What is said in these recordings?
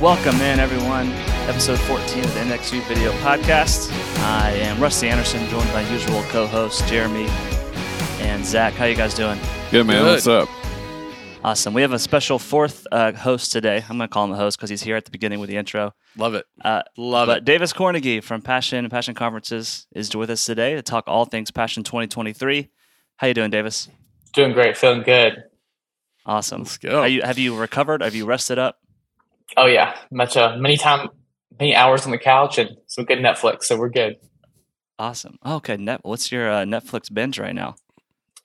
Welcome in, everyone. Episode 14 of the NXU Video Podcast. I am Rusty Anderson, joined by usual co-hosts Jeremy and Zach. How you guys doing? Good man. Good. What's up? Awesome. We have a special fourth uh, host today. I'm going to call him a host because he's here at the beginning with the intro. Love it. Uh, Love but it. Davis Kornegay from Passion and Passion Conferences is with us today to talk all things Passion 2023. How you doing, Davis? Doing great, feeling good. Awesome. Let's go. Have you have you recovered? Have you rested up? Oh yeah, much uh, many time, many hours on the couch and some good Netflix, so we're good. Awesome. Oh, okay. Net. What's your uh, Netflix binge right now?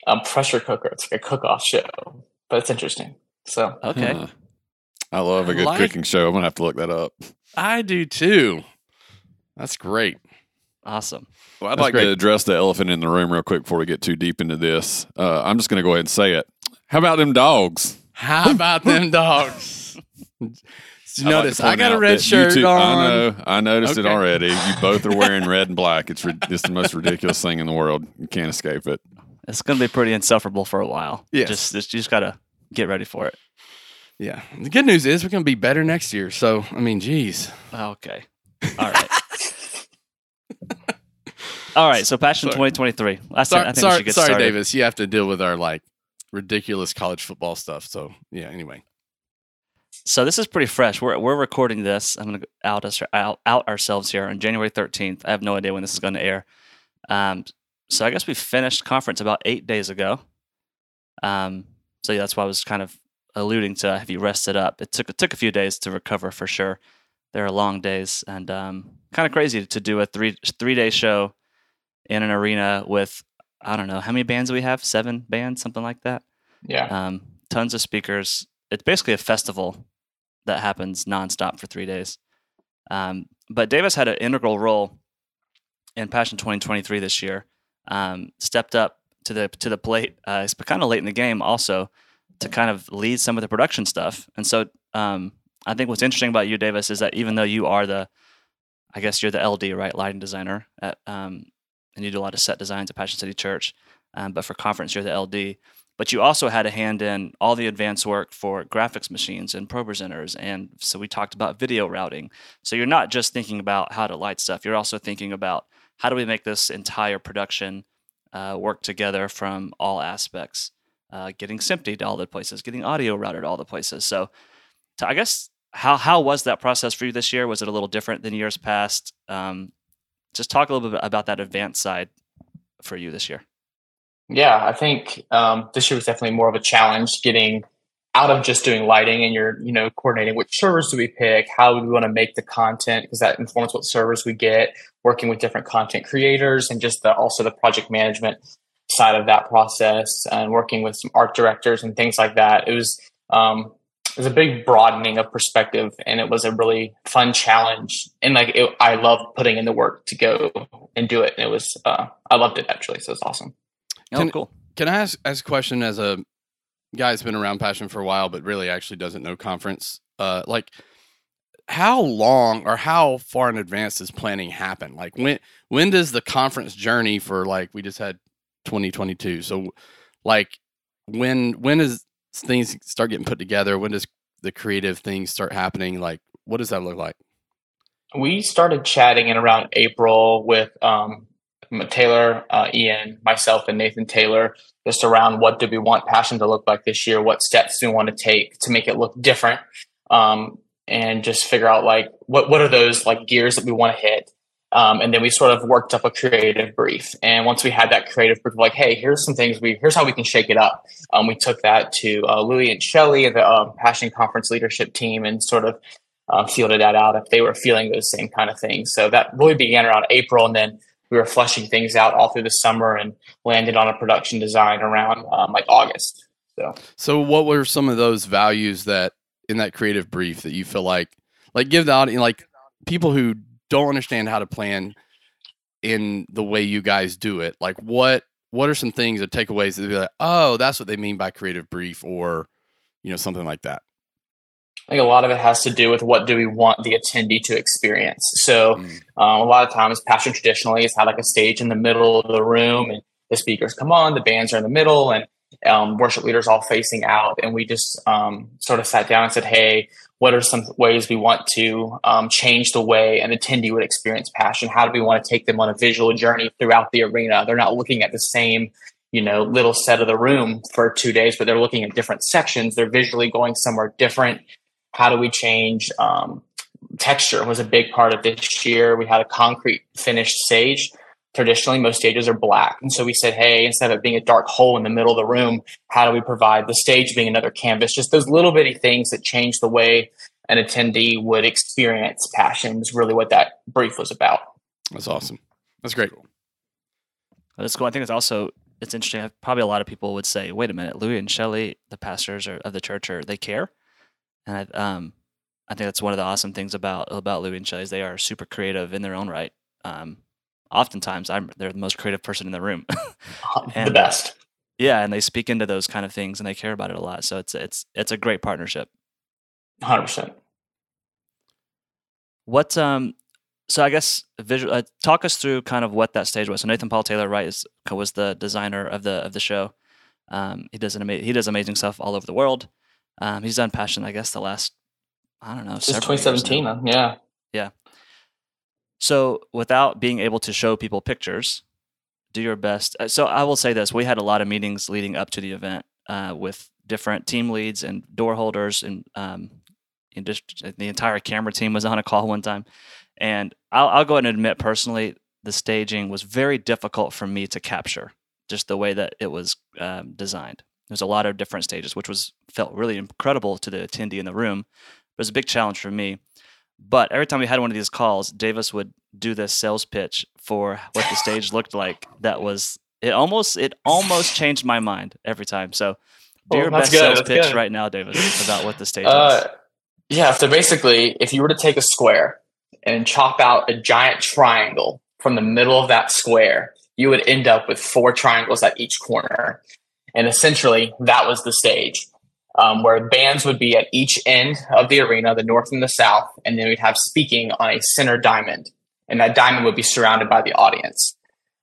Um, pressure cooker. It's like a cook-off show, but it's interesting. So Okay. Huh. I love a good like- cooking show. I'm gonna have to look that up. I do too. That's great. Awesome. Well, I'd That's like great. to address the elephant in the room real quick before we get too deep into this. Uh, I'm just gonna go ahead and say it. How about them dogs? How about them dogs? Did you I'd like notice to I got a red shirt two- on? I know. I noticed it already. You both are wearing red and black. It's ri- it's the most ridiculous thing in the world. You can't escape it. It's going to be pretty insufferable for a while. Yeah. Just, just you just got to get ready for it. Yeah. The good news is we're going to be better next year. So, I mean, geez. Okay. All right. All right. So Passion Sorry. 2023. I, Sorry, I think we sorry, should get sorry started. Davis. You have to deal with our like ridiculous college football stuff. So, yeah, anyway. So this is pretty fresh. We're we're recording this. I'm going to out us out, out ourselves here on January 13th. I have no idea when this is going to air. Um, so I guess we finished conference about eight days ago. Um, so yeah, that's why I was kind of alluding to have you rested up. It took it took a few days to recover for sure. There are long days and um, kind of crazy to do a three three day show in an arena with I don't know how many bands do we have seven bands something like that yeah, um, tons of speakers. It's basically a festival that happens nonstop for three days. Um, but Davis had an integral role in Passion 2023 this year. Um, stepped up to the to the plate. Uh, it's kind of late in the game also to kind of lead some of the production stuff. And so um, I think what's interesting about you, Davis, is that even though you are the, I guess you're the LD, right, lighting designer at, um, and you do a lot of set designs at Passion City Church. Um, but for conference, you're the LD but you also had a hand in all the advanced work for graphics machines and pro presenters and so we talked about video routing. So you're not just thinking about how to light stuff you're also thinking about how do we make this entire production uh, work together from all aspects uh, getting SMPTE to all the places getting audio routed to all the places. So to, i guess how, how was that process for you this year? Was it a little different than years past? Um, just talk a little bit about that advanced side for you this year yeah. I think um, this year was definitely more of a challenge getting out of just doing lighting and you're you know coordinating which servers do we pick how do we want to make the content because that informs what servers we get working with different content creators and just the, also the project management side of that process and working with some art directors and things like that it was um, it was a big broadening of perspective and it was a really fun challenge and like it, i love putting in the work to go and do it and it was uh, i loved it actually so it's awesome oh Can- cool Can I ask, ask a question as a guy that's been around Passion for a while, but really actually doesn't know conference? Uh, like, how long or how far in advance does planning happen? Like, when when does the conference journey for like we just had 2022? So, like, when when does things start getting put together? When does the creative things start happening? Like, what does that look like? we started chatting in around April with um, Taylor, uh, Ian, myself, and Nathan Taylor, just around what do we want Passion to look like this year? What steps do we want to take to make it look different? Um, and just figure out like what what are those like gears that we want to hit. Um, and then we sort of worked up a creative brief. And once we had that creative brief, like, hey, here's some things we here's how we can shake it up. Um, we took that to uh, Louie and Shelley and the um, Passion Conference leadership team and sort of um, fielded that out if they were feeling those same kind of things. So that really began around April, and then we were fleshing things out all through the summer and landed on a production design around um, like August. So So, what were some of those values that in that creative brief that you feel like, like, give the audience, like, people who don't understand how to plan in the way you guys do it, like, what what are some things or takeaways that be like, oh, that's what they mean by creative brief, or you know, something like that. I think a lot of it has to do with what do we want the attendee to experience. So Mm. um, a lot of times, Passion traditionally has had like a stage in the middle of the room, and the speakers come on, the bands are in the middle, and um, worship leaders all facing out, and we just um, sort of sat down and said, "Hey, what are some ways we want to um, change the way an attendee would experience passion? How do we want to take them on a visual journey throughout the arena? They're not looking at the same." You know, little set of the room for two days, but they're looking at different sections. They're visually going somewhere different. How do we change um, texture was a big part of this year. We had a concrete finished stage. Traditionally, most stages are black. And so we said, hey, instead of it being a dark hole in the middle of the room, how do we provide the stage being another canvas? Just those little bitty things that change the way an attendee would experience passion was really what that brief was about. That's awesome. That's great. That's cool. I think it's also it's interesting. Probably a lot of people would say, "Wait a minute, Louie and Shelley, the pastors of the church, are they care?" And I, um, I think that's one of the awesome things about about Louie and Shelley is they are super creative in their own right. Um, oftentimes, I'm they're the most creative person in the room. and, the best. Yeah, and they speak into those kind of things and they care about it a lot. So it's it's it's a great partnership. Hundred percent. What um so I guess visual uh, talk us through kind of what that stage was. So Nathan Paul Taylor, right, is, was the designer of the of the show. Um, he does an ama- he does amazing stuff all over the world. Um, he's done Passion, I guess, the last I don't know, since 2017. Yeah, yeah. So without being able to show people pictures, do your best. Uh, so I will say this: we had a lot of meetings leading up to the event uh, with different team leads and door holders, and um, and just the entire camera team was on a call one time. And I'll, I'll go ahead and admit personally, the staging was very difficult for me to capture, just the way that it was um, designed. There's a lot of different stages, which was felt really incredible to the attendee in the room. It was a big challenge for me. But every time we had one of these calls, Davis would do this sales pitch for what the stage looked like. That was it. Almost it almost changed my mind every time. So, do your best good, sales pitch good. right now, Davis, about what the stage uh, is. Yeah. So basically, if you were to take a square and chop out a giant triangle from the middle of that square, you would end up with four triangles at each corner. And essentially, that was the stage, um, where bands would be at each end of the arena, the north and the south, and then we'd have speaking on a center diamond. And that diamond would be surrounded by the audience.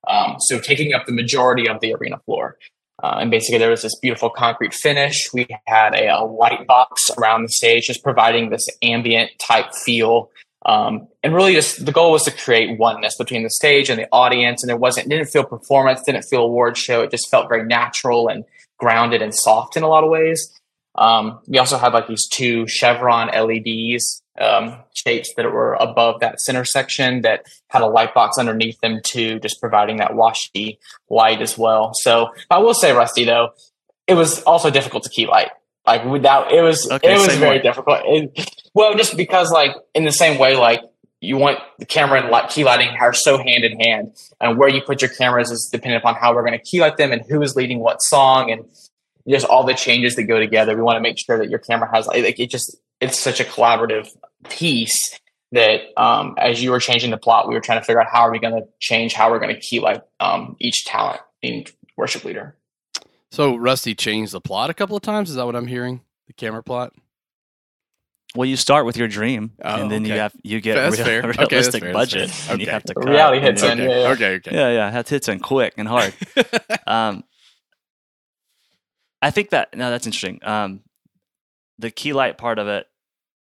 Um, so taking up the majority of the arena floor. Uh, and basically, there was this beautiful concrete finish. We had a, a, light box around the stage, just providing this ambient type feel. Um, and really, just the goal was to create oneness between the stage and the audience. And it wasn't, didn't feel performance, didn't feel award show. It just felt very natural and grounded and soft in a lot of ways. Um, we also had like these two chevron LEDs um, shapes that were above that center section that had a light box underneath them too, just providing that washy light as well. So I will say, Rusty, though, it was also difficult to key light. Like without it was okay, it was very way. difficult. It, well, just because like in the same way, like you want the camera and light, key lighting are so hand in hand, and where you put your cameras is dependent upon how we're going to key light them and who is leading what song and just all the changes that go together. We want to make sure that your camera has like it just it's such a collaborative piece that um, as you were changing the plot, we were trying to figure out how are we going to change how we're going to keep like um, each talent in worship leader. So Rusty changed the plot a couple of times. Is that what I'm hearing? The camera plot. Well, you start with your dream, oh, and then okay. you have you get that's real, fair. realistic okay, budget, and okay. you have to cut. reality hits in. Yeah, yeah. Okay, okay, yeah, yeah, that hits in quick and hard. um, I think that no, that's interesting. Um, the key light part of it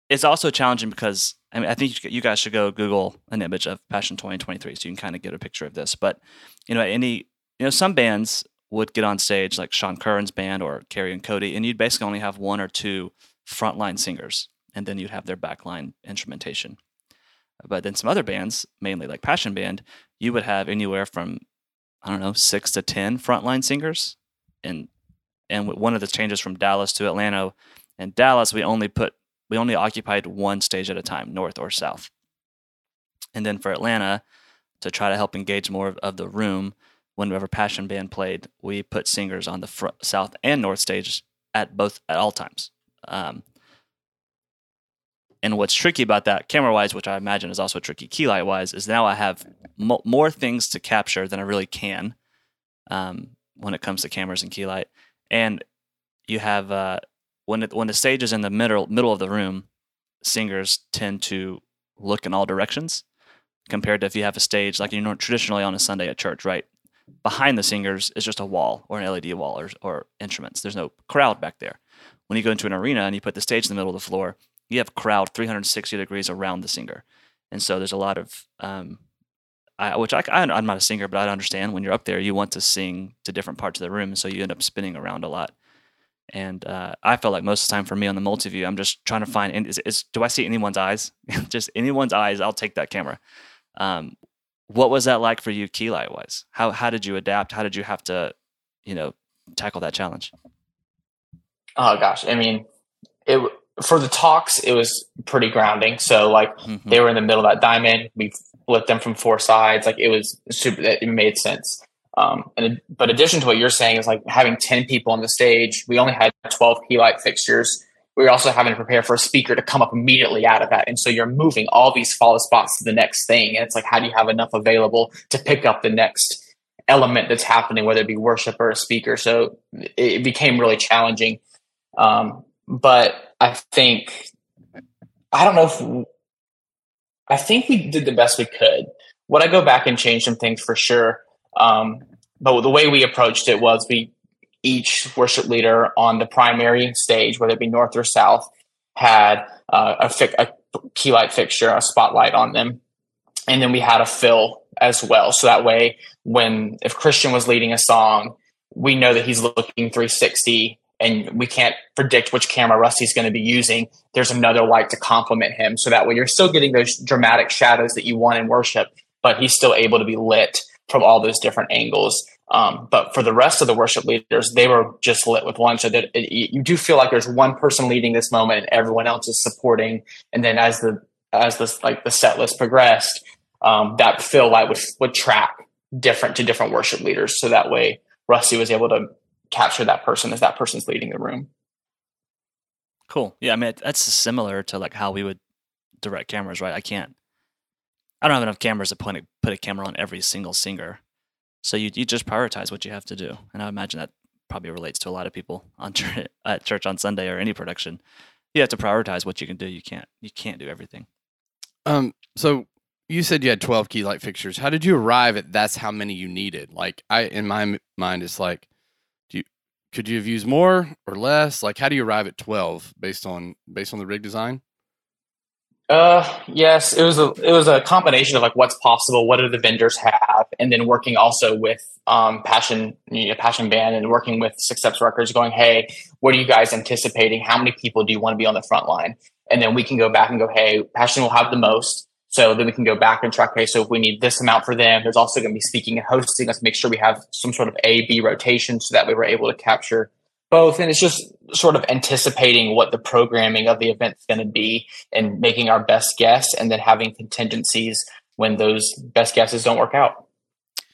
is also challenging because I mean I think you guys should go Google an image of Passion 2023 so you can kind of get a picture of this. But you know, any you know some bands would get on stage like Sean Curran's band or Kari and Cody, and you'd basically only have one or two frontline singers, and then you'd have their backline instrumentation. But then some other bands, mainly like Passion Band, you would have anywhere from I don't know six to ten frontline singers, and and one of the changes from Dallas to Atlanta, in Dallas we only put we only occupied one stage at a time, north or south. And then for Atlanta, to try to help engage more of, of the room, whenever Passion Band played, we put singers on the front, south and north stages at both at all times. Um, and what's tricky about that, camera wise, which I imagine is also tricky key light wise, is now I have mo- more things to capture than I really can um, when it comes to cameras and key light. And you have uh, when it, when the stage is in the middle middle of the room, singers tend to look in all directions compared to if you have a stage like you know traditionally on a Sunday at church, right? Behind the singers is just a wall or an LED wall or, or instruments. There's no crowd back there. When you go into an arena and you put the stage in the middle of the floor, you have crowd 360 degrees around the singer, and so there's a lot of um, I, which I, I, am not a singer, but I understand when you're up there, you want to sing to different parts of the room, so you end up spinning around a lot. And uh, I felt like most of the time for me on the multi-view, I'm just trying to find is, is do I see anyone's eyes? just anyone's eyes, I'll take that camera. Um, what was that like for you, key light wise? How how did you adapt? How did you have to, you know, tackle that challenge? Oh gosh, I mean, it for the talks, it was pretty grounding. So like mm-hmm. they were in the middle of that diamond. We split them from four sides. Like it was super. It made sense. Um, and but addition to what you're saying is like having ten people on the stage. We only had twelve key light fixtures. We were also having to prepare for a speaker to come up immediately out of that, and so you're moving all these follow spots to the next thing. And it's like, how do you have enough available to pick up the next element that's happening, whether it be worship or a speaker? So it became really challenging. Um, but I think I don't know if I think we did the best we could. Would I go back and change some things for sure? Um, but the way we approached it was we each worship leader on the primary stage, whether it be north or south, had uh, a, fi- a key light fixture, a spotlight on them, and then we had a fill as well. So that way, when if Kristian was leading a song, we know that he's looking 360 and we can't predict which camera Rusty's going to be using, there's another light to complement him. So that way you're still getting those dramatic shadows that you want in worship, but he's still able to be lit from all those different angles. Um, but for the rest of the worship leaders, they were just lit with one. So that it, you do feel like there's one person leading this moment, and everyone else is supporting. And then as the as this like the set list progressed, um, that fill light would would track different to different worship leaders. So that way, Rusty was able to capture that person as that person's leading the room. Cool. Yeah, I mean that's similar to like how we would direct cameras, right? I can't. I don't have enough cameras to put a, put a camera on every single singer, so you you just prioritize what you have to do, and I imagine that probably relates to a lot of people on at church on Sunday or any production. You have to prioritize what you can do. You can't you can't do everything. Um. So you said you had 12 key light fixtures. How did you arrive at that's how many you needed? Like I in my mind it's like do you could you have used more or less? Like, how do you arrive at twelve based on based on the rig design? Uh, yes, it was a it was a combination of like what's possible, what do the vendors have, and then working also with um, Passion you know, Passion Band and working with Six Records, going, hey, what are you guys anticipating? How many people do you want to be on the front line? And then we can go back and go, hey, Passion will have the most. So then we can go back and track, okay, so if we need this amount for them, there's also going to be speaking and hosting. Let's make sure we have some sort of A B rotation so that we were able to capture both. And it's just sort of anticipating what the programming of the event is going to be and making our best guess and then having contingencies when those best guesses don't work out.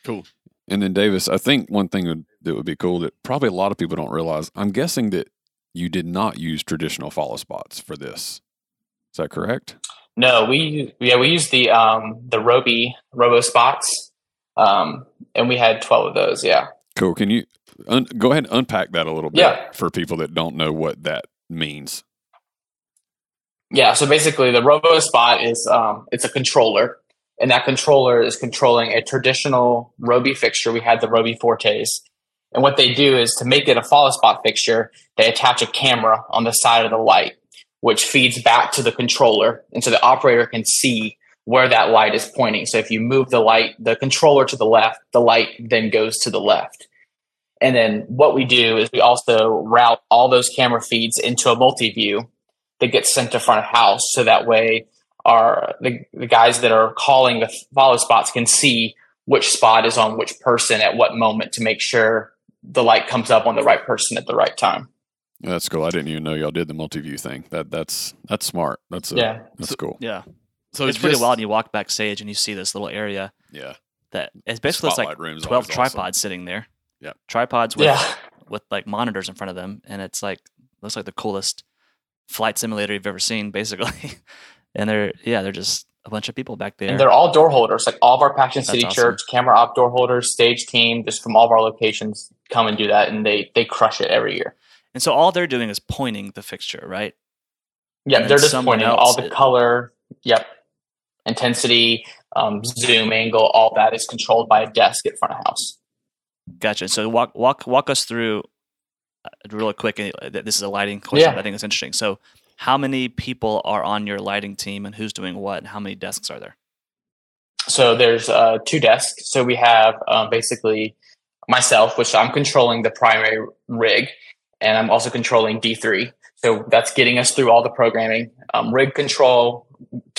Cool. And then Davis, I think one thing that, that would be cool that probably a lot of people don't realize, I'm guessing that you did not use traditional follow spots for this. Is that correct? No, we yeah we used the um the Robe Robo spots, um, and we had twelve of those. Yeah. Cool. Can you un- go ahead and unpack that a little bit yeah. for people that don't know what that means? Yeah. So basically, the Robo spot is um, it's a controller, and that controller is controlling a traditional Robe fixture. We had the Robe Fortes. And what they do is to make it a follow spot fixture, they attach a camera on the side of the light which feeds back to the controller. And so the operator can see where that light is pointing. So if you move the light, the controller to the left, the light then goes to the left. And then what we do is we also route all those camera feeds into a multi-view that gets sent to front of house. So that way our the, the guys that are calling the follow spots can see which spot is on which person at what moment to make sure the light comes up on the right person at the right time. That's cool. I didn't even know y'all did the multi-view thing. That that's that's smart. That's a, yeah. That's so, cool. Yeah. So it's, it's pretty just, wild. You walk backstage and you see this little area. Yeah. That it's basically it's like twelve tripods awesome. sitting there. Yeah. Tripods with yeah. with like monitors in front of them, and it's like looks like the coolest flight simulator you've ever seen, basically. and they're yeah, they're just a bunch of people back there. And they're all door holders. Like all of our Passion City awesome. Church camera op door holders, stage team, just from all of our locations come and do that, and they they crush it every year. And so all they're doing is pointing the fixture, right? Yeah, they're just pointing all the color. Yep. Intensity, um, zoom angle, all that is controlled by a desk at front of house. Gotcha. So walk walk walk us through uh, really quick. uh, This is a lighting question. Yeah. I think it's interesting. So, how many people are on your lighting team, and who's doing what? And how many desks are there? So there's uh, two desks. So we have um, basically myself, which I'm controlling the primary rig, and I'm also controlling D3. So that's getting us through all the programming, um, rig control,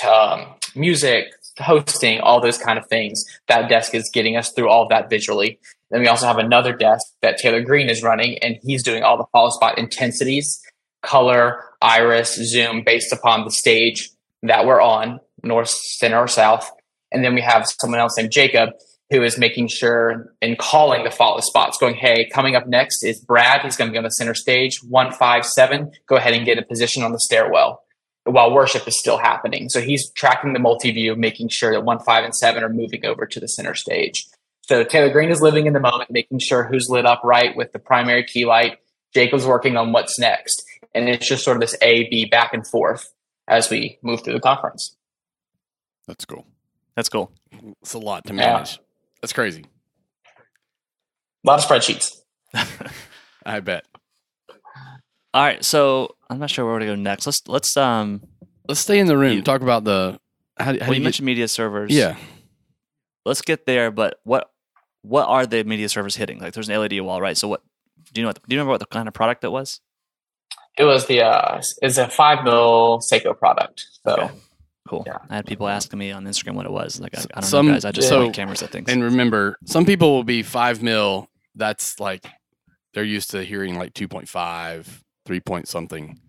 um, music, hosting, all those kind of things. That desk is getting us through all of that visually. Then we also have another desk that Taylor Green is running, and he's doing all the follow spot intensities, color, iris, zoom based upon the stage that we're on, north, center, or south. And then we have someone else named Jacob who is making sure and calling the follow spots, going, hey, coming up next is Brad. He's going to be on the center stage, 157. Go ahead and get a position on the stairwell while worship is still happening. So he's tracking the multi view, making sure that 1, 5, and 7 are moving over to the center stage. So Taylor Green is living in the moment, making sure who's lit up right with the primary key light. Jacob's working on what's next. And it's just sort of this A, B back and forth as we move through the conference. That's cool. That's cool. It's a lot to Yeah. manage. That's crazy. A lot of spreadsheets. I bet. All right. So I'm not sure where to go next. Let's let's um. Let's stay in the room. You- Talk about the how, how Well, do you you mentioned media servers. yeah. Let's get there. But what what are the media servers hitting? Like, there's an LED wall, right? So what? Do you know? What, do you remember what the kind of product that was? It was the uh, it's a five mil Seiko product. So Okay. Cool. Yeah. I had people asking me on Instagram what it was. Like, I, I don't Some- know, guys. I just so- like cameras at things. And remember, some people will be five mil. That's like they're used to hearing like 2.5, 3 point something.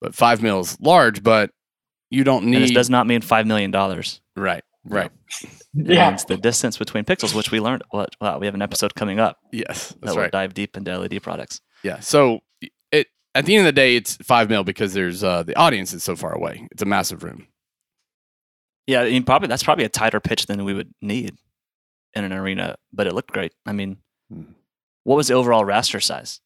But five mil is large, but you don't And this does not mean five million dollars. right, right. It yeah, means the distance between pixels, which we learned. What? Wow, we have an episode coming up Yes, that that's will right. dive deep into LED products. Yeah. So it at the end of the day, it's five mil because there's uh, the audience is so far away. It's a massive room. Yeah, I mean, probably that's probably a tighter pitch than we would need in an arena, but it looked great. I mean, Mhm. what was the overall raster size?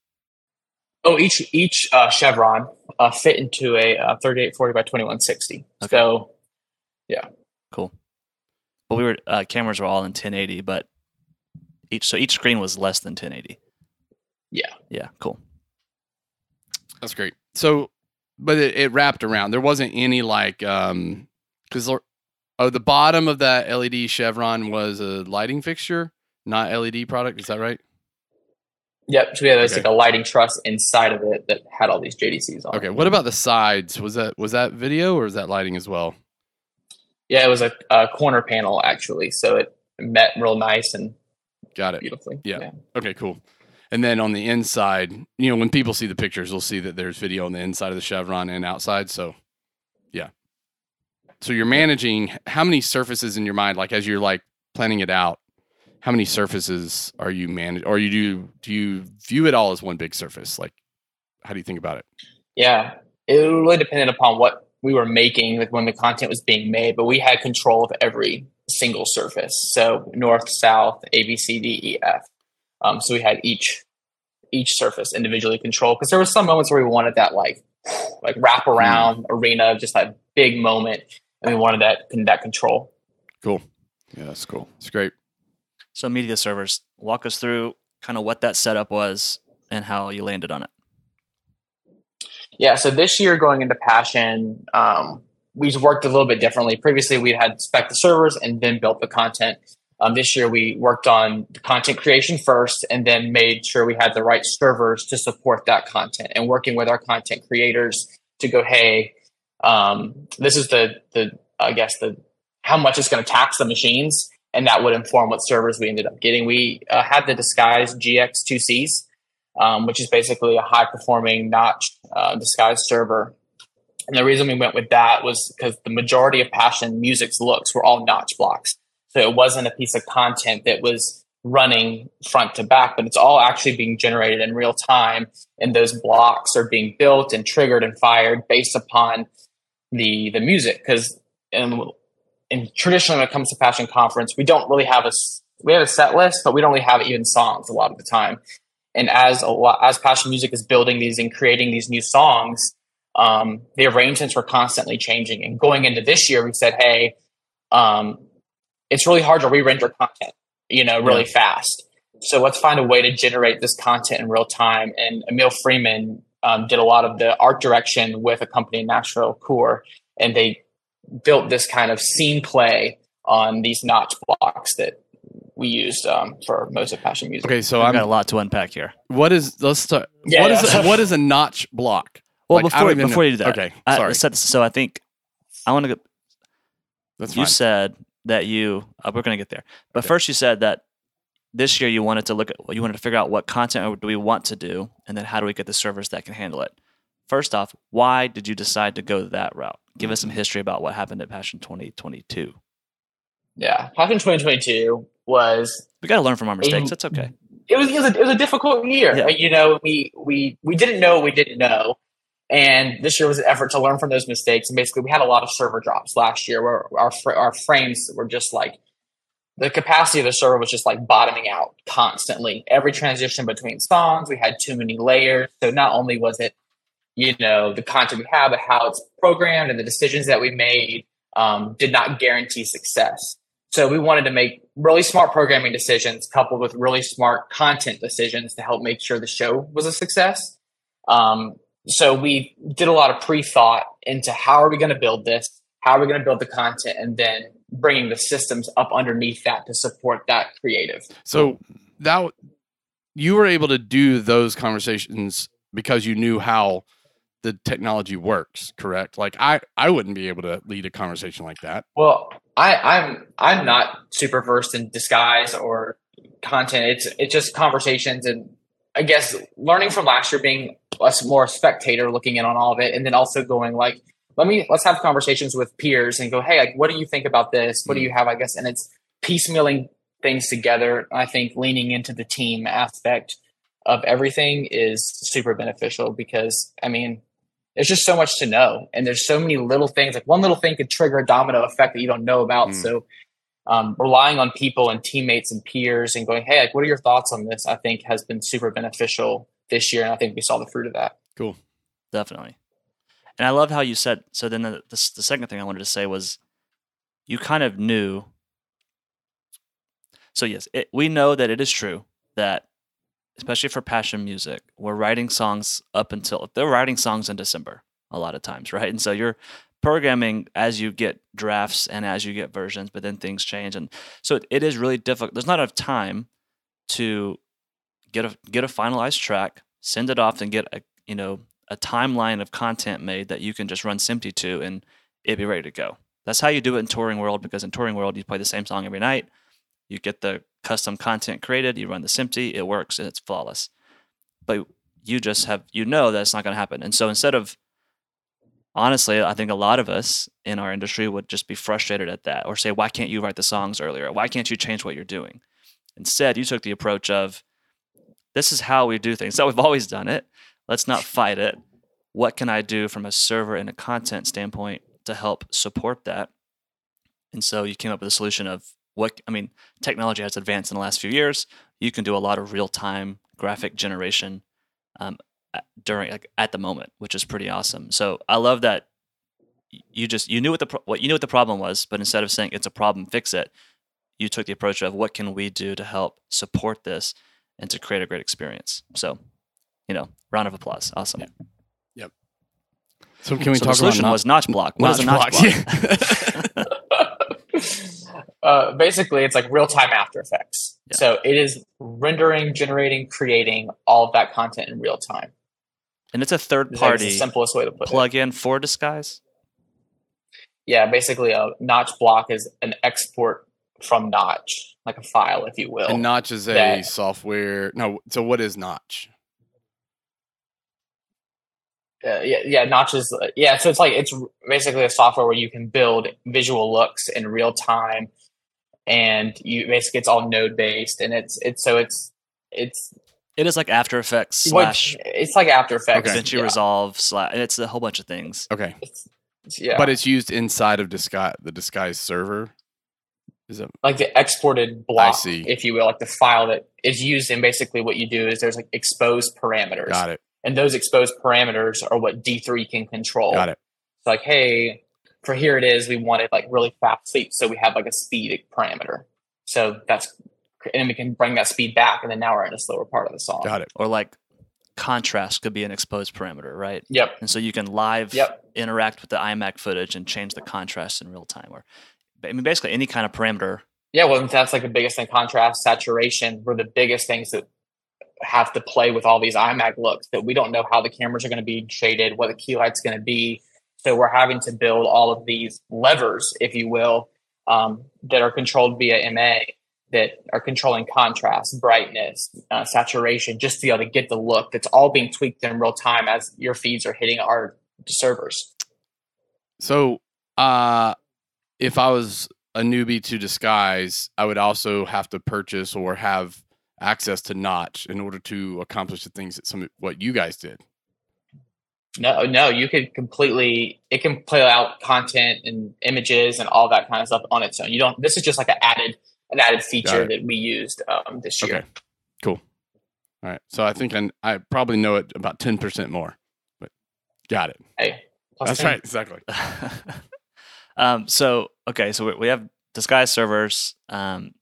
Oh, each each uh, chevron uh, fit into a uh, 3840 by 2160. Okay. So yeah, Cool. But we were uh, cameras were all in 1080, but each so each screen was less than 1080. Yeah. Yeah. Cool. That's great. So, but it, it wrapped around. There wasn't any like um because oh the bottom of that LED chevron was a lighting fixture, not LED product. Is that right? yep. So we had Okay. like a lighting truss inside of it that had all these JDCs on. Okay. it. What about the sides? Was that was that video or is that lighting as well? Yeah, it was a, a corner panel actually, so it met real nice and Got it. beautifully. Yeah. Okay, cool. And then on the inside, you know, when people see the pictures, they'll see that there's video on the inside of the chevron and outside. So, yeah. So you're managing how many surfaces in your mind, like as you're like planning it out. How many surfaces are you manage, or you do? Do you view it all as one big surface? Like, how do you think about it? Yeah, it really depended upon what we were making like when the content was being made, but we had control of every single surface. So north, south, A, B, C, D, E, F. Um, so we had each each surface individually controlled because there were some moments where we wanted that like like wrap around arena, just that big moment, and we wanted that that control. Cool. Yeah, that's cool. It's great. So media servers, walk us through kind of what that setup was and how you landed on it. Yeah, so this year going into Passion, um, we worked a little bit differently. Previously, we had spec the servers and then built the content. Um, this year, we worked on the content creation first and then made sure we had the right servers to support that content and working with our content creators to go, hey, um, this is the, the I guess, the how much it's going to tax the machines. And that would inform what servers we ended up getting. We uh, had the Disguise GX2Cs, um, which is basically a high performing notch uh, disguised server. And the reason we went with that was because the majority of Passion Music's looks were all notch blocks. So it wasn't a piece of content that was running front to back, but it's all actually being generated in real time. And those blocks are being built and triggered and fired based upon the the music. Because and, and traditionally, when it comes to Passion Conference, we don't really have a we have a set list, but we don't really have even songs a lot of the time and as a lot, as passion music is building these and creating these new songs um, the arrangements were constantly changing. And going into this year we said hey um, it's really hard to re-render content you know really fast. So let's find a way to generate this content in real time. And Emil Freeman um, did a lot of the art direction with a company in Nashville, Core, and they built this kind of scene play on these notch blocks that we used um, for most of Passion Music. Okay, so I've I'm. got a lot to unpack here. What is? Let's start. Yeah, what is? yeah. A, what is a notch block? Well, Like, before don't before know- you do that, Okay, I- sorry. so, so I think I want to. go That's You fine. said that you. Uh, we're going to get there, but Okay. first you said that this year you wanted to look at. You wanted to figure out what content do we want to do, and then how do we get the servers that can handle it. First off, why did you decide to go that route? Give us some history about what happened at Passion 2022. Yeah, Passion 2022 was We got to learn from our mistakes. In- That's okay. it was it was a, it was a difficult year. Yeah. You know, we we we didn't know we didn't know, and this year was an effort to learn from those mistakes. And basically, we had a lot of server drops last year where our our frames were just like the capacity of the server was just like bottoming out constantly. Every transition between songs, we had too many layers. So not only was it you know the content we have, but how it's programmed and the decisions that we made um, did not guarantee success. So we wanted to make really smart programming decisions coupled with really smart content decisions to help make sure the show was a success. Um, so we did a lot of pre-thought into how are we going to build this, how are we going to build the content, and then bringing the systems up underneath that to support that creative. So that you were able to do those conversations because you knew how the technology works, correct? Like I, I wouldn't be able to lead a conversation like that. Well, I, I'm I'm not super versed in disguise or content. It's it's just conversations and I guess learning from last year, being a s- more spectator, looking in on all of it, and then also going like, let me let's have conversations with peers and go, hey, like, what do you think about this? What do mm. you have? I guess, and it's piecemealing things together. I think leaning into the team aspect of everything is super beneficial because I mean, there's just so much to know, and there's so many little things. Like one little thing could trigger a domino effect that you don't know about. Mm. So, um, relying on people and teammates and peers and going, hey, like, what are your thoughts on this? I think has been super beneficial this year, and I think we saw the fruit of that. Cool. Definitely. And I love how you said. So then the, the the second thing I wanted to say was, you kind of knew. So yes, it, we know that it is true that, especially for passion music, we're writing songs up until they're writing songs in December a lot of times, right? And so you're programming as you get drafts and as you get versions, but then things change, and so it, it is really difficult. There's not enough time to get a get a finalized track, send it off, and get a you know a timeline of content made that you can just run SMPTE to and it'd be ready to go. That's how you do it in touring world because in touring world you play the same song every night. You get the custom content created, you run the SMPTE, it works and it's flawless. But you just have you know that it's not going to happen. And so instead of honestly, I think a lot of us in our industry would just be frustrated at that or say why can't you write the songs earlier? Why can't you change what you're doing? Instead, you took the approach of this is how we do things. So we've always done it. Let's not fight it. What can I do from a server and a content standpoint to help support that? And so you came up with a solution of what I mean, technology has advanced in the last few years. You can do a lot of real time graphic generation um, during like at the moment, which is pretty awesome. So I love that you just you knew what the pro- what you knew what the problem was, but instead of saying it's a problem, fix it, you took the approach of what can we do to help support this and to create a great experience. So, you know, round of applause. Awesome. Yep. So can we so talk the solution about was notch block. What is a notch notch block? blocks? uh, basically, it's like real time After Effects. Yeah. So it is rendering, generating, creating all of that content in real time. and it's a third party the simplest way to put it. plug-in for Disguise. Yeah, basically, a Notch block is an export from Notch, like a file, if you will. and Notch is a that- software. No, so what is Notch? uh, yeah, yeah, Notch is uh, yeah. So it's like it's basically a software where you can build visual looks in real time, and you basically it's all node based, and it's it's so it's it's It is like After Effects what- slash it's like After Effects. Okay. DaVinci yeah. Resolve slash. and It's a whole bunch of things. Okay, It's, it's- yeah, but it's used inside of disguise the disguise server. Is it? like the exported block, see. if you will, like the file that is used. And basically, what you do is there's like exposed parameters, Got it. and those exposed parameters are what D three can control. Got it. It's like, hey, for here it is, we wanted like really fast sleep, so we have like a speed parameter. So that's and we can bring that speed back, and then now we're in a slower part of the song. Got it. Or like contrast could be an exposed parameter, right? Yep. And so you can live Yep. interact with the iMag footage and change the contrast in real time. Or I mean, basically any kind of parameter. Yeah, well, that's like the biggest thing. Contrast, saturation were the biggest things that have to play with all these iMag looks that we don't know how the cameras are going to be shaded, what the key light's going to be. So we're having to build all of these levers, if you will, um, that are controlled via MA that are controlling contrast, brightness, uh, saturation, just to be able to get the look that's all being tweaked in real time as your feeds are hitting our servers. So, uh, if I was a newbie to Disguise, I would also have to purchase or have access to Notch in order to accomplish the things that some what you guys did. No, no, you could completely. It can play out content and images and all that kind of stuff on its own. You don't. This is just like an added, an added feature that we used um, this year. Okay, cool. All right, so I think I, I probably know it about ten percent more, but got it. Hey, plus That's 10. right, exactly. um, so okay, so we, we have disguise servers. Um,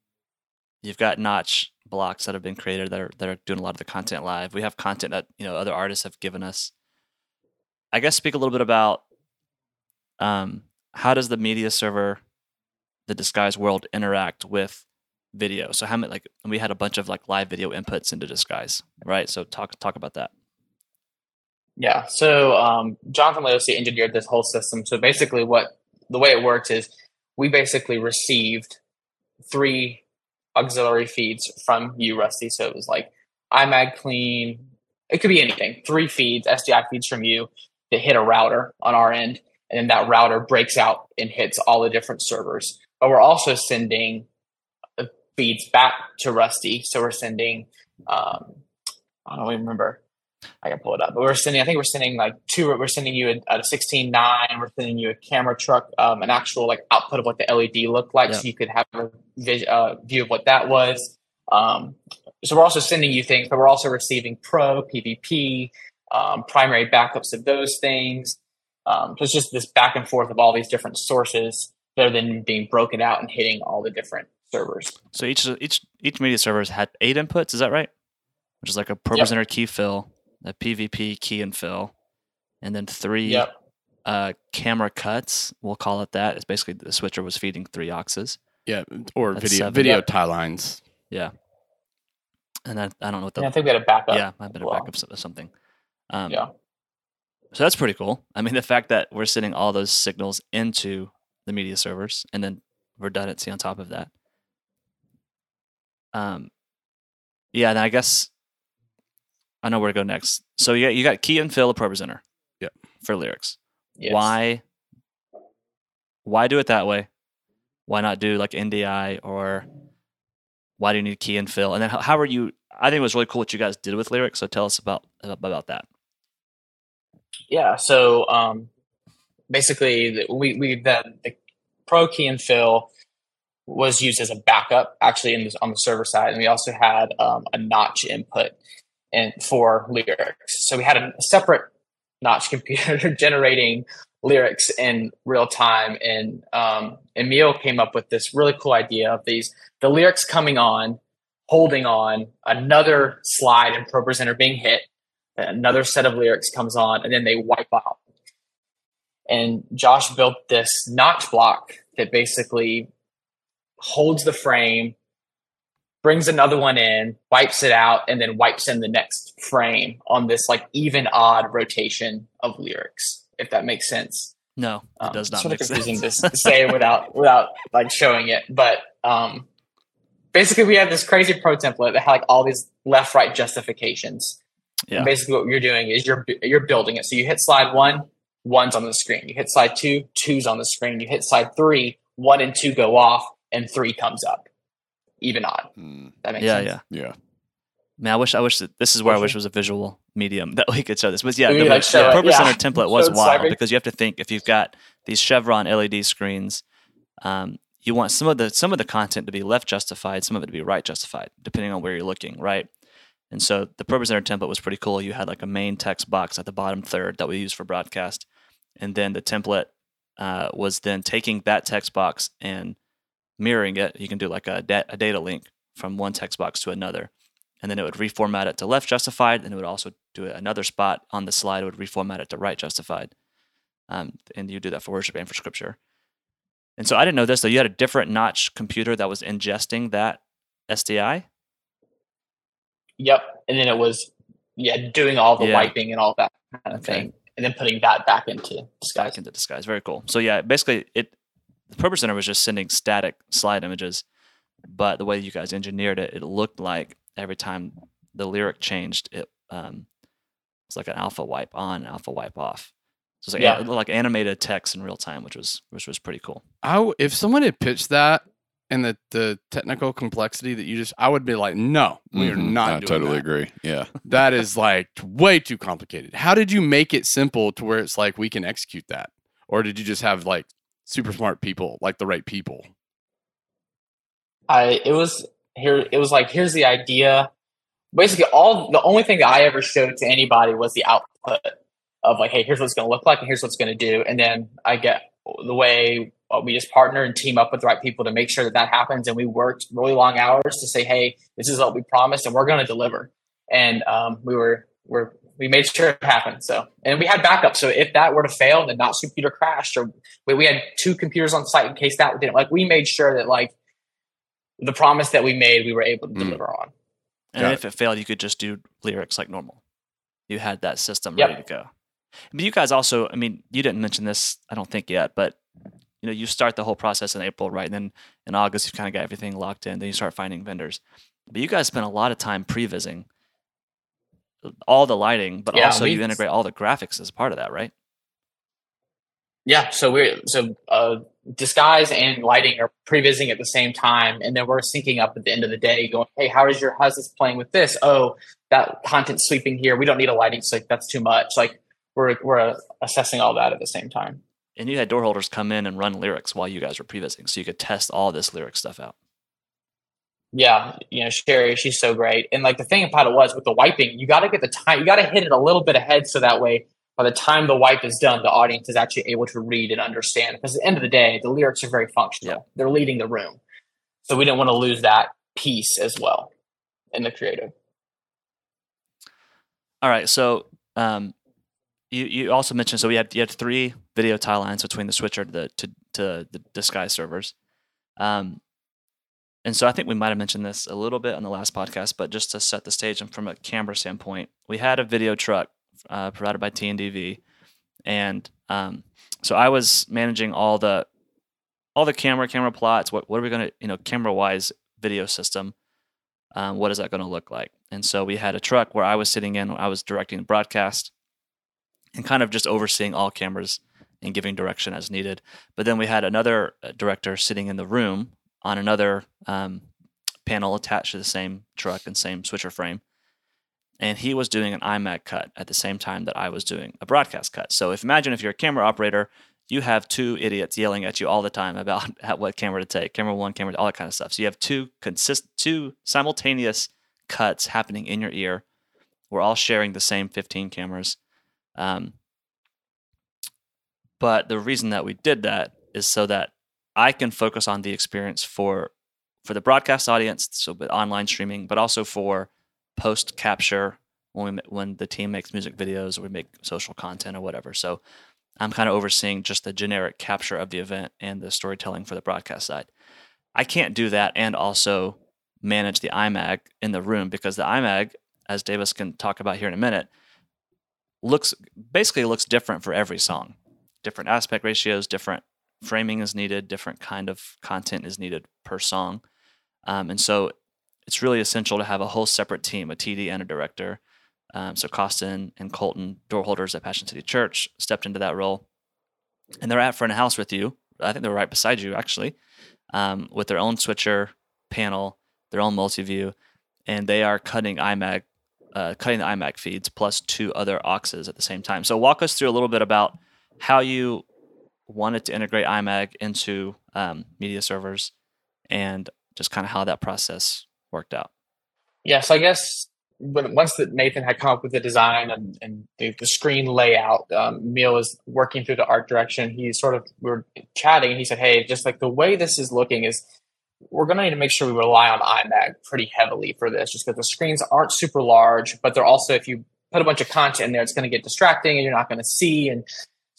you've got Notch blocks that have been created that are that are doing a lot of the content live. We have content that you know other artists have given us. I guess speak a little bit about um, how does the media server, the disguise world, interact with video? So how many like we had a bunch of like live video inputs into disguise, right? So talk talk about that. Yeah. So um, Jonathan Laosi engineered this whole system. So basically, what the way it works is we basically received three auxiliary feeds from you, Rusty. So it was like iMag clean. It could be anything. Three feeds, SDI feeds from you that hit a router on our end, and then that router breaks out and hits all the different servers. But we're also sending uh, feeds back to Rusty. So we're sending. Um, I don't even remember. I can pull it up. But we're sending, I think we're sending like two, we're sending you a, a 16.9, we're sending you a camera truck, um, an actual like output of what the LED looked like. Yeah. So you could have a vis- uh, view of what that was. Um, so we're also sending you things, but we're also receiving pro, PVP, um, primary backups of those things. Um, so it's just this back and forth of all these different sources that are then being broken out and hitting all the different servers. So each each each media server has had eight inputs. Is that right? Which is like a pro Yep. presenter key fill, a PVP key and fill, and then three Yep. uh, camera cuts. We'll call it that. It's basically the switcher was feeding three auxes, Yeah, or That's video seven. video Yep. tie lines. Yeah, and then I don't know what the And I think we had a backup. yeah, I've been a well. backup s- or something. Um, Yeah. So that's pretty cool. I mean, the fact that we're sending all those signals into the media servers and then redundancy on top of that. Um, yeah, and I guess I know where to go next. So yeah, you got key and fill a pro presenter. Yep. For lyrics. Yes. Why? Why do it that way? Why not do like NDI or why do you need key and fill? And then how, how are you? I think it was really cool what you guys did with lyrics. So tell us about about that. Yeah. So um, basically, we we the, the Pro Key and Fill was used as a backup actually in this, on the server side, and we also had um, a Notch input and for lyrics. So we had a separate Notch computer generating lyrics in real time, and um, Emil came up with this really cool idea of these the lyrics coming on, holding on, another slide and Pro Presenter being hit another set of lyrics comes on and then they wipe out. And josh built this notch block that basically holds the frame brings another one in wipes it out and then wipes in the next frame on this like even odd rotation of lyrics if that makes sense. No, it um, does not sort make of confusing sense. to say without without like showing it but um basically we have this crazy pro template that had like all these left right justifications Yeah. basically, what you're doing is you're you're building it. So you hit slide one, one's on the screen. You hit slide two, two's on the screen. You hit slide three, one and two go off, and three comes up. Even odd. Hmm. That makes yeah, sense. yeah. Yeah. yeah. Man, I wish I wish that this is where I wish sure. was a visual medium that we could show this. But yeah, the, could, like, the show it, Pro Presenter template was Show it wild slide. because you have to think if you've got these chevron LED screens, um, you want some of the some of the content to be left justified, some of it to be right justified, depending on where you're looking, right? And so the Pro Presenter template was pretty cool. You had like a main text box at the bottom third that we use for broadcast, and then the template uh, was then taking that text box and mirroring it. You can do like a, da- a data link from one text box to another. And then it would reformat it to left justified, and it would also do another spot on the slide. It would reformat it to right justified. Um, and you do that for worship and for scripture. And so I didn't know this, though. You had a different notch computer that was ingesting that SDI. Yep. And then it was, yeah, doing all the Yeah. wiping and all that kind of Okay. thing. And then putting that back into disguise. back into disguise. Very cool. So yeah, basically it the ProPresenter was just sending static slide images, but the way you guys engineered it, it looked like every time the lyric changed, it um it's like an alpha wipe on, alpha wipe off. So it's like, Yeah. it looked like animated text in real time, which was which was pretty cool. I w- if someone had pitched that and the the technical complexity that you just, I would be like, no, we are Mhm. not. I doing totally that. agree. Yeah. That is like way too complicated. How did you make it simple to where it's like we can execute that, or did you just have like super smart people, like the right people? I it was here it was like here's the idea. Basically all the only thing that I ever showed to anybody was the output of like, hey, here's what it's gonna look like and here's what it's gonna do. And then I get the way uh, we just partner and team up with the right people to make sure that that happens. And we worked really long hours to say, hey, this is what we promised and we're gonna deliver. And um, we were we're we made sure it happened. So and we had backup. So if that were to fail, the NOT's computer crashed, or we, we had two computers on site in case that didn't like we made sure that like the promise that we made, we were able to Mm. deliver on. And Got if it failed, you could just do lyrics like normal. You had that system Yep. ready to go. But you guys also, I mean, you didn't mention this, I don't think yet, but you know, you start the whole process in April, right? And then in August, you've kind of got everything locked in. Then you start finding vendors. But you guys spend a lot of time pre-vising all the lighting, but Yeah, also you integrate all the graphics as part of that, right? Yeah, so we're so uh, disguise and lighting are prevising at the same time, and then we're syncing up at the end of the day, going, "Hey, how is your how's this playing with this? Oh, that content sweeping here. We don't need a lighting sync. That's too much." Like we're we're uh, assessing all that at the same time. And you had door holders come in and run lyrics while you guys were pre-vising, so you could test all this lyric stuff out. Yeah, you know, Sherry, she's so great. And like the thing about it was with the wiping, you got to get the time, you got to hit it a little bit ahead so that way by the time the wipe is done, the audience is actually able to read and understand. Because at the end of the day, the lyrics are very functional. They're leading the room. So we didn't want to lose that piece as well in the creative. All right. So um, you you also mentioned so we had you had three video tie lines between the switcher to the to, to the disguise servers. Um, and so I think we might have mentioned this a little bit on the last podcast, but just to set the stage and from a camera standpoint, we had a video truck uh, provided by TNDV, and um, so I was managing all the all the camera camera plots. What what are we gonna you know camera wise video system? Um, what is that going to look like? And so we had a truck where I was sitting in, I was directing the broadcast and kind of just overseeing all cameras and giving direction as needed. But then we had another uh, director sitting in the room on another um, panel attached to the same truck and same switcher frame. And he was doing an iMag cut at the same time that I was doing a broadcast cut. So if imagine if you're a camera operator, you have two idiots yelling at you all the time about at what camera to take, camera one, camera, all that kind of stuff. So you have two consist, two simultaneous cuts happening in your ear. We're all sharing the same 15 cameras. Um, but the reason that we did that is so that I can focus on the experience for for the broadcast audience, so but online streaming, but also for post capture when we when the team makes music videos or we make social content or whatever. So I'm kind of overseeing just the generic capture of the event and the storytelling for the broadcast side. I can't do that and also manage the IMAG in the room because the IMAG, as Davis can talk about here in a minute, looks basically looks different for every song. Different aspect ratios, different framing is needed, different kind of content is needed per song. Um, and so it's really essential to have a whole separate team, a TD and a director. Um, so Costin and Colton, door holders at Passion City Church, stepped into that role. And they're at front of house with you. I think they're right beside you, actually, um, with their own switcher panel, their own multi-view, and they are cutting iMag, uh, cutting the iMag feeds plus two other auxes at the same time. So walk us through a little bit about how you wanted to integrate iMag into um, media servers and just kind of how that process worked out. Yes, I guess when once that Nathan had come up with the design and, and the, the screen layout, um, Neil was working through the art direction. He sort of we were chatting, and he said, "Hey, just like the way this is looking is we're going to need to make sure we rely on IMAG pretty heavily for this, just because the screens aren't super large, but they're also if you put a bunch of content in there, it's going to get distracting and you're not going to see. And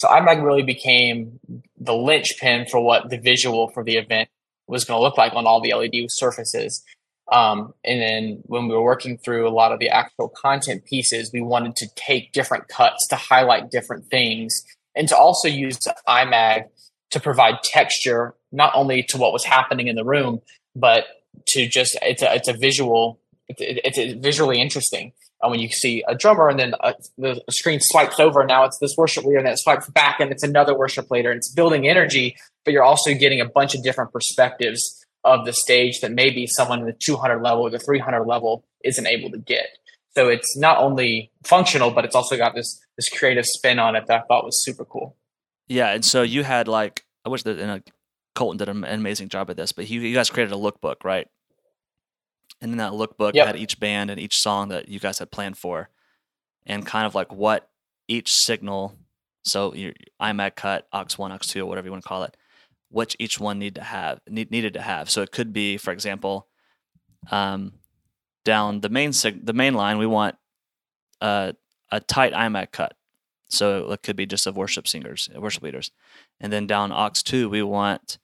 so IMAG really became the linchpin for what the visual for the event was going to look like on all the LED surfaces. Um, and then when we were working through a lot of the actual content pieces, we wanted to take different cuts to highlight different things and to also use IMAG to provide texture, not only to what was happening in the room, but to just, it's a, it's a visual, it's, it's visually interesting. And when you see a drummer and then a, the screen swipes over, and now it's this worship leader and then it swipes back and it's another worship leader. And it's building energy, but you're also getting a bunch of different perspectives of the stage that maybe someone in the 200 level or the 300 level isn't able to get. So it's not only functional, but it's also got this this creative spin on it that I thought was super cool. Yeah, and so you had like I wish that you uh, know, Colton did an amazing job at this, but you, you guys created a lookbook, right? And in that lookbook yep. had each band and each song that you guys had planned for, and kind of like what each signal, so your IMAG cut, aux one, aux two, or whatever you want to call it, which each one need to have need, needed to have. So it could be, for example, um, down the main sig- the main line, we want a, a tight IMAG cut. So it could be just of worship singers, worship leaders, and then down aux two, we want.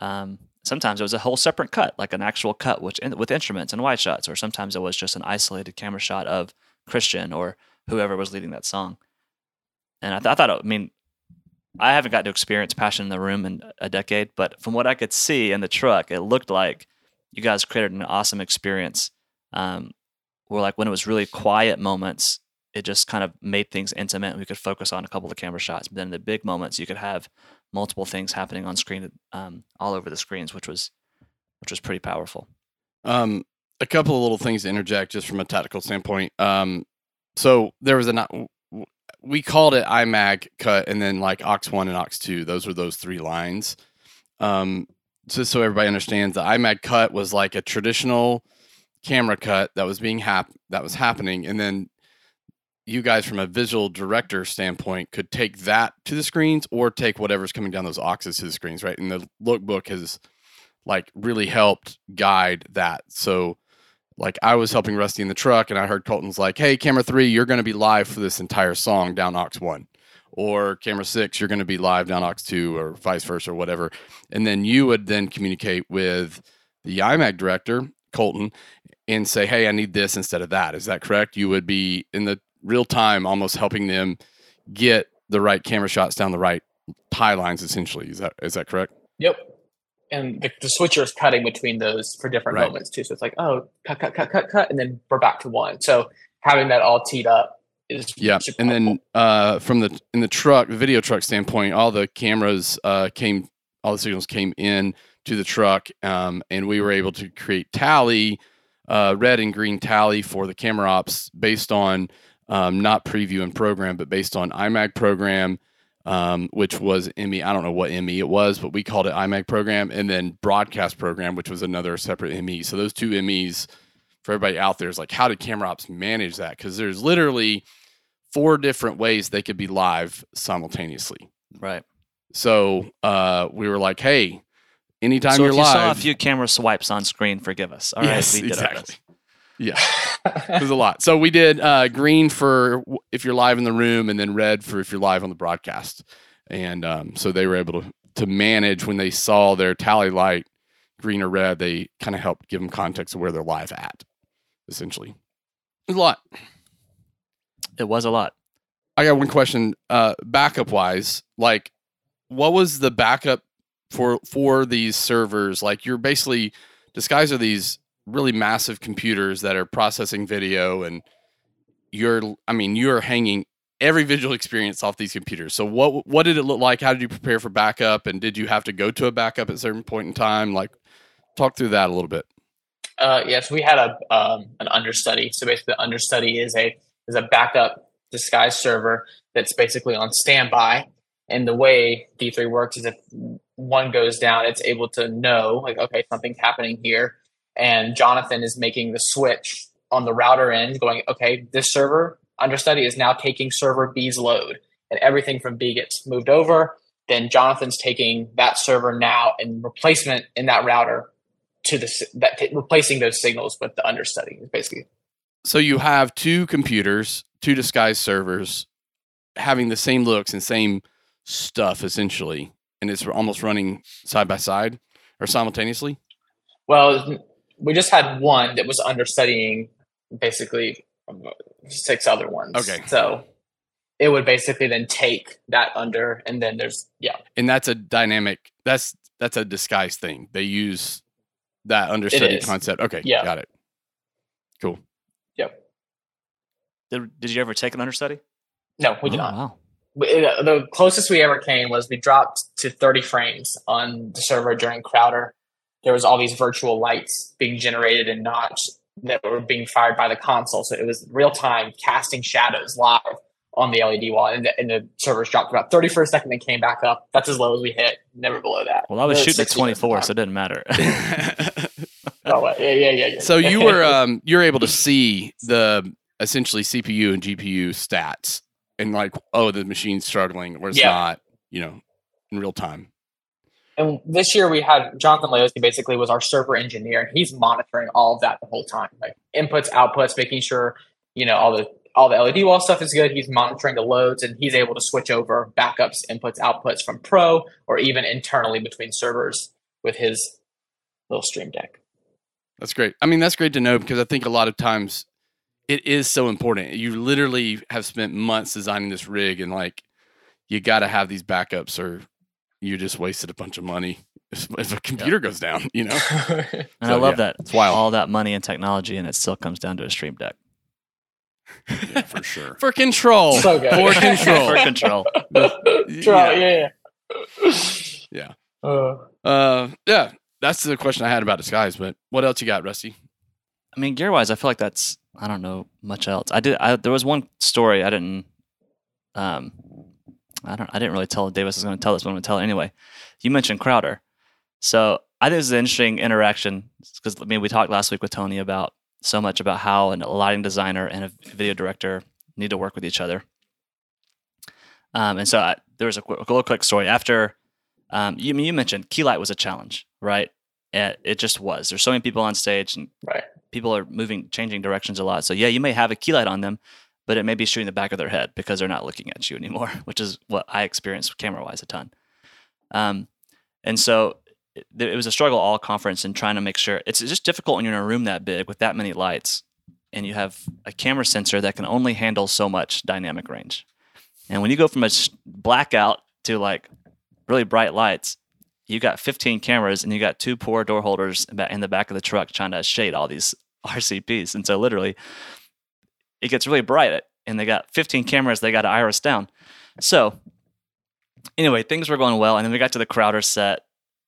Um, sometimes it was a whole separate cut, like an actual cut, which with instruments and wide shots, or sometimes it was just an isolated camera shot of Kristian or whoever was leading that song. And I, th- I thought, I mean, I haven't got to experience Passion in the Room in a decade, but from what I could see in the truck, it looked like you guys created an awesome experience. Um, where like when it was really quiet moments, it just kind of made things intimate. We could focus on a couple of camera shots, but then the big moments, you could have multiple things happening on screen, um, all over the screens, which was which was pretty powerful. Um, a couple of little things to interject just from a tactical standpoint. Um, so there was a we called it IMAG cut and then like aux one and aux two. Those were those three lines. Um, just so everybody understands, the IMAG cut was like a traditional camera cut that was being hap- that was happening, and then you guys from a visual director standpoint could take that to the screens or take whatever's coming down those auxes to the screens, right? And the lookbook has like really helped guide that. So like I was helping Rusty in the truck and I heard Colton's like, hey, camera three, you're going to be live for this entire song down aux one. Or camera six, you're going to be live down aux two or vice versa or whatever. And then you would then communicate with the IMAG director, Colton, and say, hey, I need this instead of that. Is that correct? You would be in the real time almost helping them get the right camera shots down the right tie lines essentially. Is that is that correct? Yep and the, the switcher is cutting between those for different right. moments too. So it's like, oh, cut, cut, cut, cut, cut, and then we're back to one. So having that all teed up is yeah. And then uh, from the in the truck, the video truck standpoint, all the cameras uh, came, all the signals came in to the truck, um, and we were able to create tally, uh, red and green tally for the camera ops based on um, not preview and program, but based on IMAG program um, which was ME. I don't know what ME it was, but we called it IMAG program, and then broadcast program, which was another separate ME. So those two MEs for everybody out there is like, how did camera ops manage that? Because there's literally four different ways they could be live simultaneously. Right. So uh, we were like, hey, anytime so you're if live, you saw a few camera swipes on screen, forgive us. All yes, right, exactly. Yeah, there's a lot. So we did uh, green for if you're live in the room, and then red for if you're live on the broadcast. And um, so they were able to to manage when they saw their tally light, green or red. They kind of helped give them context of where they're live at. Essentially, It was a lot. It was a lot. I got one question. Uh, backup wise, like, what was the backup for for these servers? Like, you're basically disguise are these really massive computers that are processing video and you're I mean you're hanging every visual experience off these computers. So what what did it look like? How did you prepare for backup and did you have to go to a backup at a certain point in time? Like talk through that a little bit. Uh, yes, we had a um, an understudy. So basically, the understudy is a is a backup disguise server that's basically on standby. And the way D3 works is if one goes down, it's able to know like okay something's happening here, and Jonathan is making the switch on the router end, going, okay, this server understudy is now taking server B's load, and everything from B gets moved over. Then Jonathan's taking that server now and replacement in that router to the that replacing those signals with the understudy is basically So you have two computers, two disguised servers, having the same looks and same stuff essentially, and it's almost running side by side or simultaneously. well we just had one that was understudying basically six other ones Okay. so it would basically then take that under and then there's yeah and that's a dynamic that's that's a disguise thing they use that understudy concept okay Yeah. got it cool yep Did, did you ever take an understudy? no we oh, did not Wow. we- uh, the closest we ever came was we dropped to 30 frames on the server during Crowder. There was all these virtual lights being generated and Notch that were being fired by the console. So it was real time casting shadows live on the LED wall, and the, and the servers dropped about 30 for a second, then came back up. That's as low as we hit. Never below that. Well, I was shooting at 24, so it didn't matter. Oh, yeah, yeah, yeah, yeah. so you were um you're able to see the essentially cpu and gpu stats and like oh the machine's struggling or it's Yeah. not you know in real time And this year we had Jonathan Laoski basically was our server engineer, and he's monitoring all of that the whole time, like inputs, outputs, making sure you know all the all the LED wall stuff is good. He's monitoring the loads, and he's able to switch over backups, inputs, outputs from Pro or even internally between servers with his little Stream Deck. That's great. I mean, that's great to know because I think a lot of times it is so important. You literally have spent months designing this rig and like you got to have these backups or you just wasted a bunch of money if, if a computer goes down, you know? And I love yeah, that. it's wild. All that money and technology, and it still comes down to a stream deck. Yeah, for sure. For control. so good For control. For control. Draw, yeah. yeah. Yeah. Uh, Uh, yeah, that's the question I had about disguise, but what else you got, Rusty? I mean, gear wise, I feel like that's I don't know much else. I did. I, there was one story I didn't. Um, I don't. I didn't really tell Davis was going to tell this, but I'm going to tell it anyway. You mentioned Crowder, so I think this is an interesting interaction because I mean we talked last week with Tony about so much about how an- a lighting designer and a video director need to work with each other. Um, and so I, there was a, quick, a little quick story after um, you, you mentioned Keylight was a challenge, right? It, it just was. There's so many people on stage, and right. people are moving, changing directions a lot. So yeah, you may have a key light on them, but it may be shooting the back of their head because they're not looking at you anymore, which is what I experienced camera wise a ton. Um, and so it, it was a struggle all conference and trying to make sure it's just difficult when you're in a room that big with that many lights and you have a camera sensor that can only handle so much dynamic range. And when you go from a blackout to like really bright lights, you got 15 cameras and you got two poor door holders in the back of the truck trying to shade all these RCPs. And so literally it gets really bright and they got 15 cameras, they got to iris down. So anyway, things were going well. And then we got to the Crowder set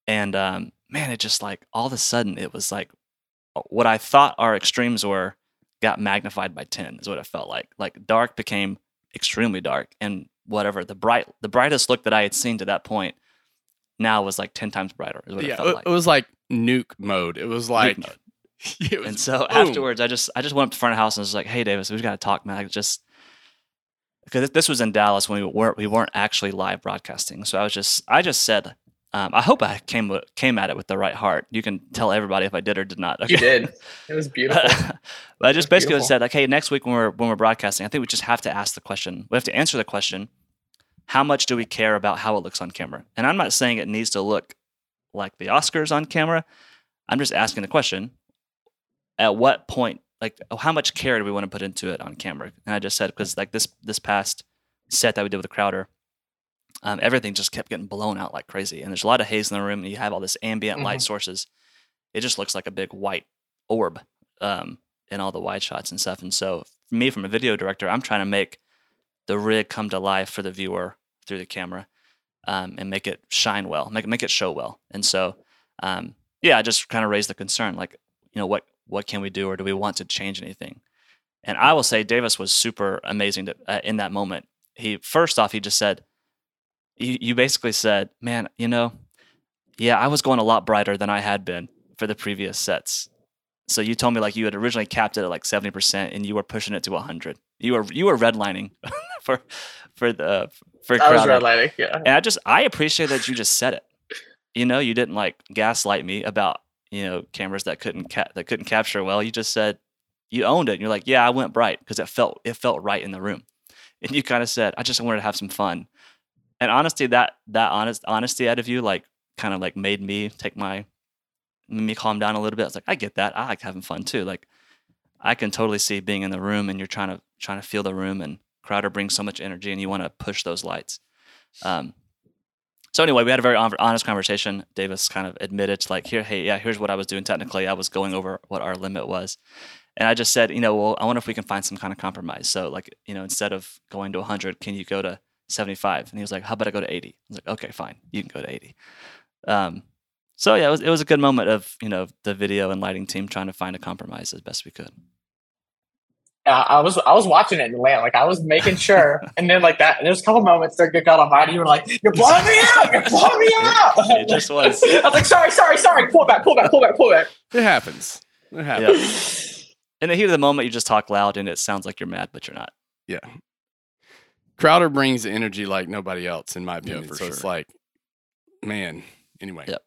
and um, man, it just like all of a sudden it was like what I thought our extremes were got magnified by 10 is what it felt like. Like dark became extremely dark and whatever the bright the brightest look that I had seen to that point now was like 10 times brighter is what it Yeah, felt it, like. it was like nuke mode. It was like, it and so boom. afterwards I just I just went up to front of house and was like, "Hey Davis, we've got to talk, man. I just because this was in Dallas when we weren't we weren't actually live broadcasting. So I was just I just said um, I hope I came came at it with the right heart. You can tell everybody if I did or did not. You did. It was beautiful. but I just basically Beautiful. said like, hey, next week when we're when we're broadcasting, I think we just have to ask the question. We have to answer the question: How much do we care about how it looks on camera? And I'm not saying it needs to look like the Oscars on camera. I'm just asking the question: At what point, like, how much care do we want to put into it on camera? And I just said because like this this past set that we did with the Crowder. Um, everything just kept getting blown out like crazy, and there's a lot of haze in the room, and you have all this ambient light sources. It just looks like a big white orb um, in all the wide shots and stuff. And so, for me, from a video director, I'm trying to make the rig come to life for the viewer through the camera um, and make it shine well, make make it show well. And so, um, yeah, I just kind of raised the concern, like, you know, what what can we do, or do we want to change anything? And I will say, Davis was super amazing to, uh, in that moment. He first off, he just said, you, you basically said, man, you know, yeah, I was going a lot brighter than I had been for the previous sets. So you told me like you had originally capped it at like 70% and you were pushing it to 100. You were you were redlining for for the for I was redlining. Yeah. And I just I appreciate that you just said it. You know, you didn't like gaslight me about, you know cameras that couldn't ca- that couldn't capture well. You just said you owned it. And you're like, yeah, I went bright because it felt it felt right in the room, and you kind of said, I just wanted to have some fun. And honestly, that that honest honesty out of you, like, kind of like made me take my me calm down a little bit. I was like, I get that. I like having fun too. Like, I can totally see being in the room and you're trying to trying to feel the room and Crowder brings so much energy and you want to push those lights. Um, so anyway, we had a very honest conversation. Davis kind of admitted like, here, hey, yeah, here's what I was doing technically. I was going over what our limit was. And I just said, you know, well, I wonder if we can find some kind of compromise. So like, you know, instead of going to 100, can you go to 75? And he was like, how about I go to 80? I was like, okay, fine, you can go to 80. Um, so yeah, it was it was a good moment of you know the video and lighting team trying to find a compromise as best we could. Uh, I was I was watching it in the land, like I was making sure, and then like that. There's a couple moments that got on body. You were like, "You're blowing me out! You're blowing me out!" It just was. I was like, "Sorry, sorry, sorry. Pull back, pull back, pull back, pull back." It happens. It happens. In the heat of the moment, you just talk loud and it sounds like you're mad, but you're not. Yeah. Crowder brings the energy like nobody else, in my opinion. for so it's like, man. Anyway. Yep.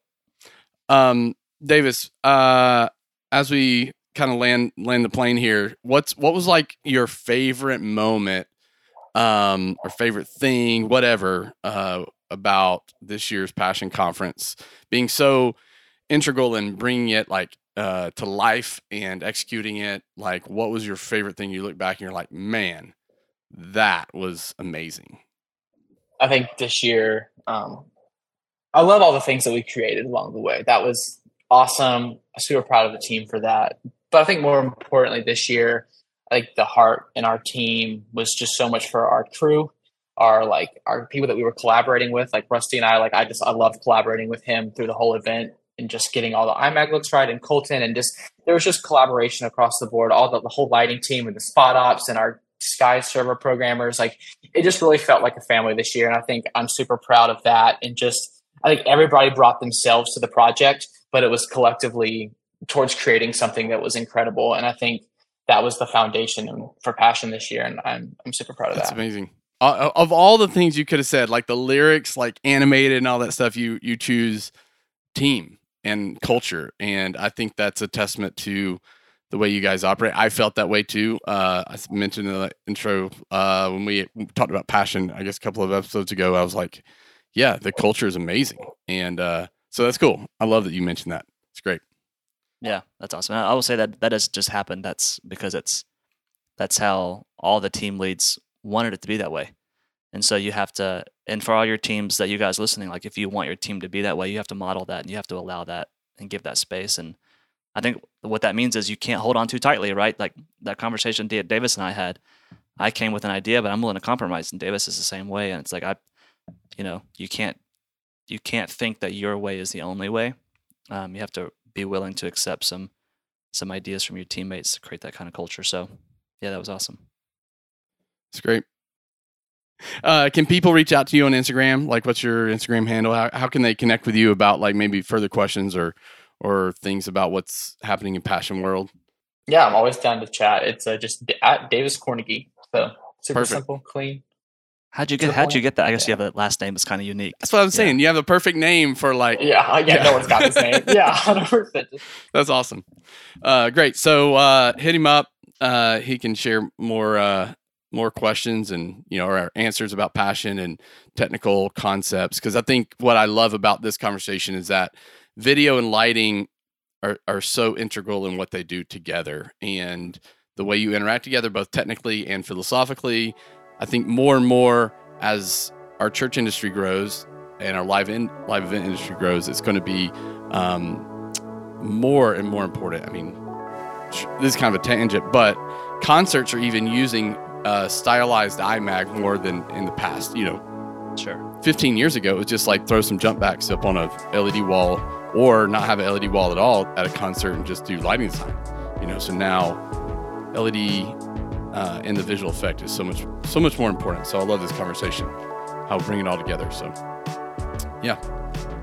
Um, Davis, uh, as we kind of land land the plane here, what's what was like your favorite moment, um, or favorite thing, whatever, uh, about this year's Passion Conference being so integral in bringing it like uh to life and executing it? Like, what was your favorite thing? You look back and you're like, man, that was amazing. I think this year, um, I love all the things that we created along the way. That was awesome. I'm super proud of the team for that. But I think more importantly, this year, think the heart in our team was just so much for our crew, our like our people that we were collaborating with, like Rusty and I. Like I just I loved collaborating with him through the whole event and just getting all the iMag looks right and Colton and just there was just collaboration across the board. All the, the whole lighting team and the spot ops and our Sky server programmers. Like it just really felt like a family this year, and I think I'm super proud of that. And just I think everybody brought themselves to the project, but it was collectively towards creating something that was incredible. And I think that was the foundation for passion this year, and I'm I'm super proud of That's that. amazing. Uh, of all the things you could have said, like the lyrics, like animated and all that stuff, you you choose team and culture, and I think that's a testament to the way you guys operate. I felt that way too. Uh, I mentioned in the intro uh, when we talked about passion, I guess a couple of episodes ago. I was like, "Yeah, the culture is amazing," and uh, so that's cool. I love that you mentioned that. It's great. Yeah, that's awesome. I will say that that has just happened. That's because it's that's how all the team leads wanted it to be that way. And so you have to and for all your teams that you guys listening, like if you want your team to be that way, you have to model that and you have to allow that and give that space. And I think what that means is you can't hold on too tightly, right? Like that conversation Davis and I had. I came with an idea, but I'm willing to compromise, and Davis is the same way. And it's like I, you know, you can't you can't think that your way is the only way. Um, you have to be willing to accept some some ideas from your teammates to create that kind of culture. So, yeah, that was awesome. It's great. Uh, can people reach out to you on Instagram? Like, what's your Instagram handle? How, how can they connect with you about like maybe further questions or or things about what's happening in Passion World? Yeah, I'm always down to chat. It's uh, just d- at Davis Kornegay. So super Perfect. simple, clean. How'd you get? How'd you get that? I guess Yeah. you have a last name that's kind of unique. That's what I'm Yeah. saying. You have a perfect name for like. Yeah, yeah, Yeah. no one's got his name. Yeah, 100%. That's awesome. Uh, great. So uh, hit him up. Uh, he can share more uh, more questions and you know or answers about passion and technical concepts. Because I think what I love about this conversation is that video and lighting are are so integral in what they do together and the way you interact together, both technically and philosophically. I think more and more as our church industry grows and our live in live event industry grows, it's going to be um, more and more important. I mean, this is kind of a tangent, but concerts are even using uh, stylized iMag more than in the past. You know, Sure. 15 years ago, it was just like throw some jump backs up on a LED wall or not have an LED wall at all at a concert and just do lighting design. You know, so now LED uh, and the visual effect is so much so much more important. So I love this conversation, how we bring it all together. So yeah,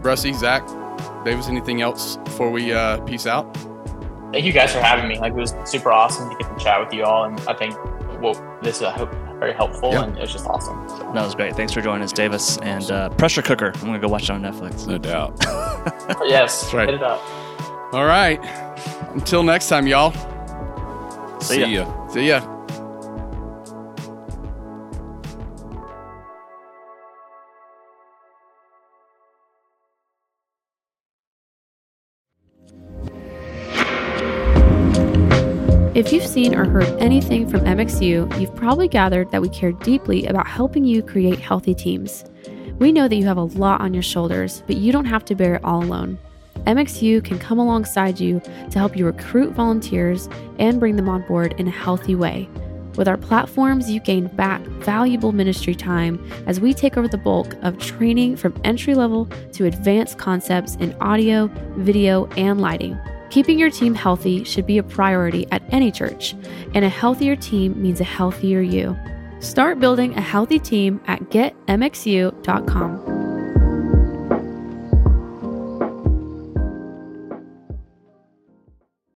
Rusty, Zach, Davis, anything else before we uh, peace out? Thank you guys for having me. Like it was super awesome to get to chat with you all, and I think well, this is I hope very helpful, Yeah. and it was just awesome. So. That was great. Thanks for joining us, Davis. And uh, Pressure Cooker. I'm gonna go watch it on Netflix. No doubt. yes, right. hit it up. All right. Until next time, y'all. See ya. ya. See ya. Seen or heard anything from MXU, you've probably gathered that we care deeply about helping you create healthy teams. We know that you have a lot on your shoulders, but you don't have to bear it all alone. MXU can come alongside you to help you recruit volunteers and bring them on board in a healthy way. With our platforms, you gain back valuable ministry time as we take over the bulk of training from entry level to advanced concepts in audio, video, and lighting. Keeping your team healthy should be a priority at any church, and a healthier team means a healthier you. Start building a healthy team at getmxu.com.